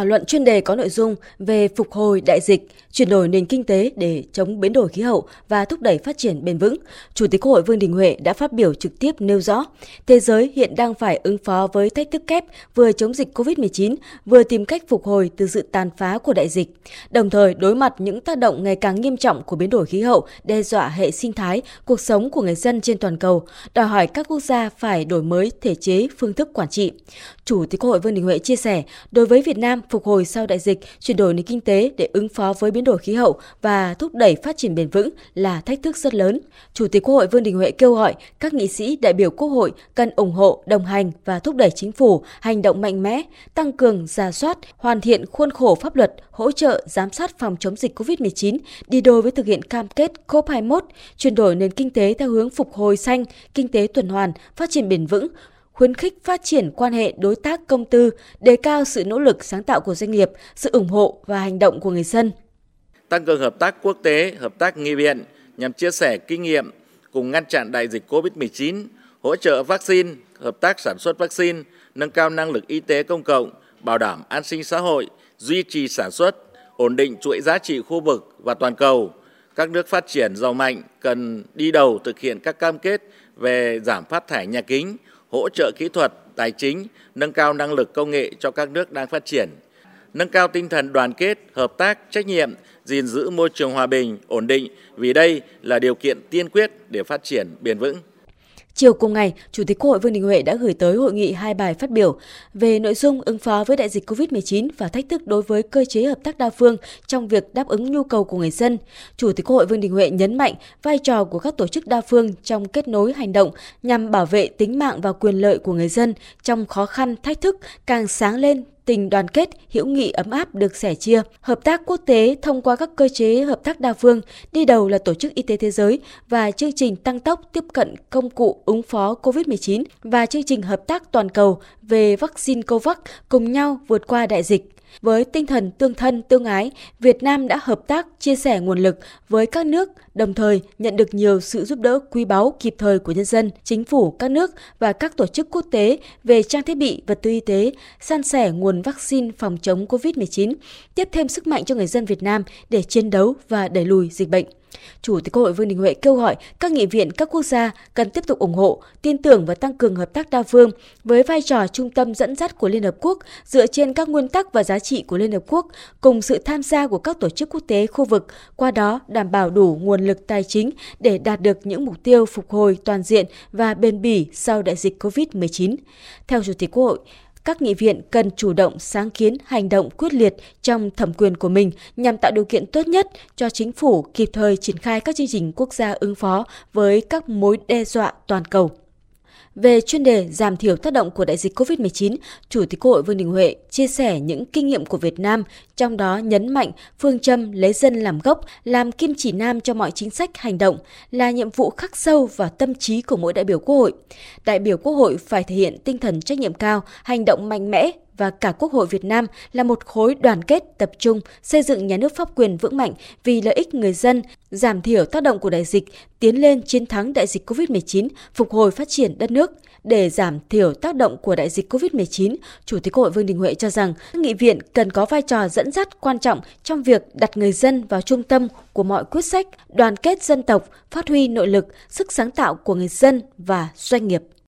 thảo luận chuyên đề có nội dung về phục hồi đại dịch, chuyển đổi nền kinh tế để chống biến đổi khí hậu và thúc đẩy phát triển bền vững, Chủ tịch Quốc hội Vương Đình Huệ đã phát biểu trực tiếp nêu rõ, thế giới hiện đang phải ứng phó với thách thức kép vừa chống dịch COVID-19, vừa tìm cách phục hồi từ sự tàn phá của đại dịch, đồng thời đối mặt những tác động ngày càng nghiêm trọng của biến đổi khí hậu đe dọa hệ sinh thái, cuộc sống của người dân trên toàn cầu, đòi hỏi các quốc gia phải đổi mới thể chế, phương thức quản trị. Chủ tịch Quốc hội Vương Đình Huệ chia sẻ, đối với Việt Nam phục hồi sau đại dịch, chuyển đổi nền kinh tế để ứng phó với biến đổi khí hậu và thúc đẩy phát triển bền vững là thách thức rất lớn. Chủ tịch Quốc hội Vương Đình Huệ kêu gọi các nghị sĩ đại biểu Quốc hội cần ủng hộ, đồng hành và thúc đẩy chính phủ hành động mạnh mẽ, tăng cường giả soát, hoàn thiện khuôn khổ pháp luật, hỗ trợ giám sát phòng chống dịch COVID-19 đi đôi với thực hiện cam kết COP21, chuyển đổi nền kinh tế theo hướng phục hồi xanh, kinh tế tuần hoàn, phát triển bền vững, khuyến khích phát triển quan hệ đối tác công tư, đề cao sự nỗ lực sáng tạo của doanh nghiệp, sự ủng hộ và hành động của người dân. Tăng cường hợp tác quốc tế, hợp tác nghị viện nhằm chia sẻ kinh nghiệm cùng ngăn chặn đại dịch COVID-19, hỗ trợ vaccine, hợp tác sản xuất vaccine, nâng cao năng lực y tế công cộng, bảo đảm an sinh xã hội, duy trì sản xuất, ổn định chuỗi giá trị khu vực và toàn cầu. Các nước phát triển giàu mạnh cần đi đầu thực hiện các cam kết về giảm phát thải nhà kính, hỗ trợ kỹ thuật, tài chính, nâng cao năng lực công nghệ cho các nước đang phát triển, nâng cao tinh thần đoàn kết, hợp tác, trách nhiệm, gìn giữ môi trường hòa bình, ổn định vì đây là điều kiện tiên quyết để phát triển bền vững. Chiều cùng ngày, Chủ tịch Quốc hội Vương Đình Huệ đã gửi tới hội nghị hai bài phát biểu về nội dung ứng phó với đại dịch COVID-19 và thách thức đối với cơ chế hợp tác đa phương trong việc đáp ứng nhu cầu của người dân. Chủ tịch Quốc hội Vương Đình Huệ nhấn mạnh vai trò của các tổ chức đa phương trong kết nối hành động nhằm bảo vệ tính mạng và quyền lợi của người dân trong khó khăn, thách thức càng sáng lên tình đoàn kết, hữu nghị ấm áp được sẻ chia, hợp tác quốc tế thông qua các cơ chế hợp tác đa phương, đi đầu là Tổ chức Y tế Thế giới và chương trình tăng tốc tiếp cận công cụ ứng phó COVID-19 và chương trình hợp tác toàn cầu về vaccine COVAX cùng nhau vượt qua đại dịch. Với tinh thần tương thân tương ái, Việt Nam đã hợp tác chia sẻ nguồn lực với các nước, đồng thời nhận được nhiều sự giúp đỡ quý báu kịp thời của nhân dân, chính phủ các nước và các tổ chức quốc tế về trang thiết bị, vật tư y tế, san sẻ nguồn vaccine phòng chống COVID-19, tiếp thêm sức mạnh cho người dân Việt Nam để chiến đấu và đẩy lùi dịch bệnh. Chủ tịch Quốc hội Vương Đình Huệ kêu gọi các nghị viện các quốc gia cần tiếp tục ủng hộ, tin tưởng và tăng cường hợp tác đa phương với vai trò trung tâm dẫn dắt của Liên Hợp Quốc dựa trên các nguyên tắc và giá trị của Liên Hợp Quốc cùng sự tham gia của các tổ chức quốc tế khu vực, qua đó đảm bảo đủ nguồn lực tài chính để đạt được những mục tiêu phục hồi toàn diện và bền bỉ sau đại dịch COVID-19. Theo Chủ tịch Quốc hội, các nghị viện cần chủ động, sáng kiến, hành động quyết liệt trong thẩm quyền của mình nhằm tạo điều kiện tốt nhất cho chính phủ kịp thời triển khai các chương trình quốc gia ứng phó với các mối đe dọa toàn cầu. Về chuyên đề giảm thiểu tác động của đại dịch COVID-19, Chủ tịch Quốc hội Vương Đình Huệ chia sẻ những kinh nghiệm của Việt Nam, trong đó nhấn mạnh phương châm lấy dân làm gốc, làm kim chỉ nam cho mọi chính sách hành động là nhiệm vụ khắc sâu vào tâm trí của mỗi đại biểu Quốc hội. Đại biểu Quốc hội phải thể hiện tinh thần trách nhiệm cao, hành động mạnh mẽ, và cả Quốc hội Việt Nam là một khối đoàn kết tập trung xây dựng nhà nước pháp quyền vững mạnh vì lợi ích người dân, giảm thiểu tác động của đại dịch, tiến lên chiến thắng đại dịch COVID-19, phục hồi phát triển đất nước. Để giảm thiểu tác động của đại dịch COVID-19, Chủ tịch Quốc hội Vương Đình Huệ cho rằng các nghị viện cần có vai trò dẫn dắt quan trọng trong việc đặt người dân vào trung tâm của mọi quyết sách, đoàn kết dân tộc, phát huy nội lực, sức sáng tạo của người dân và doanh nghiệp.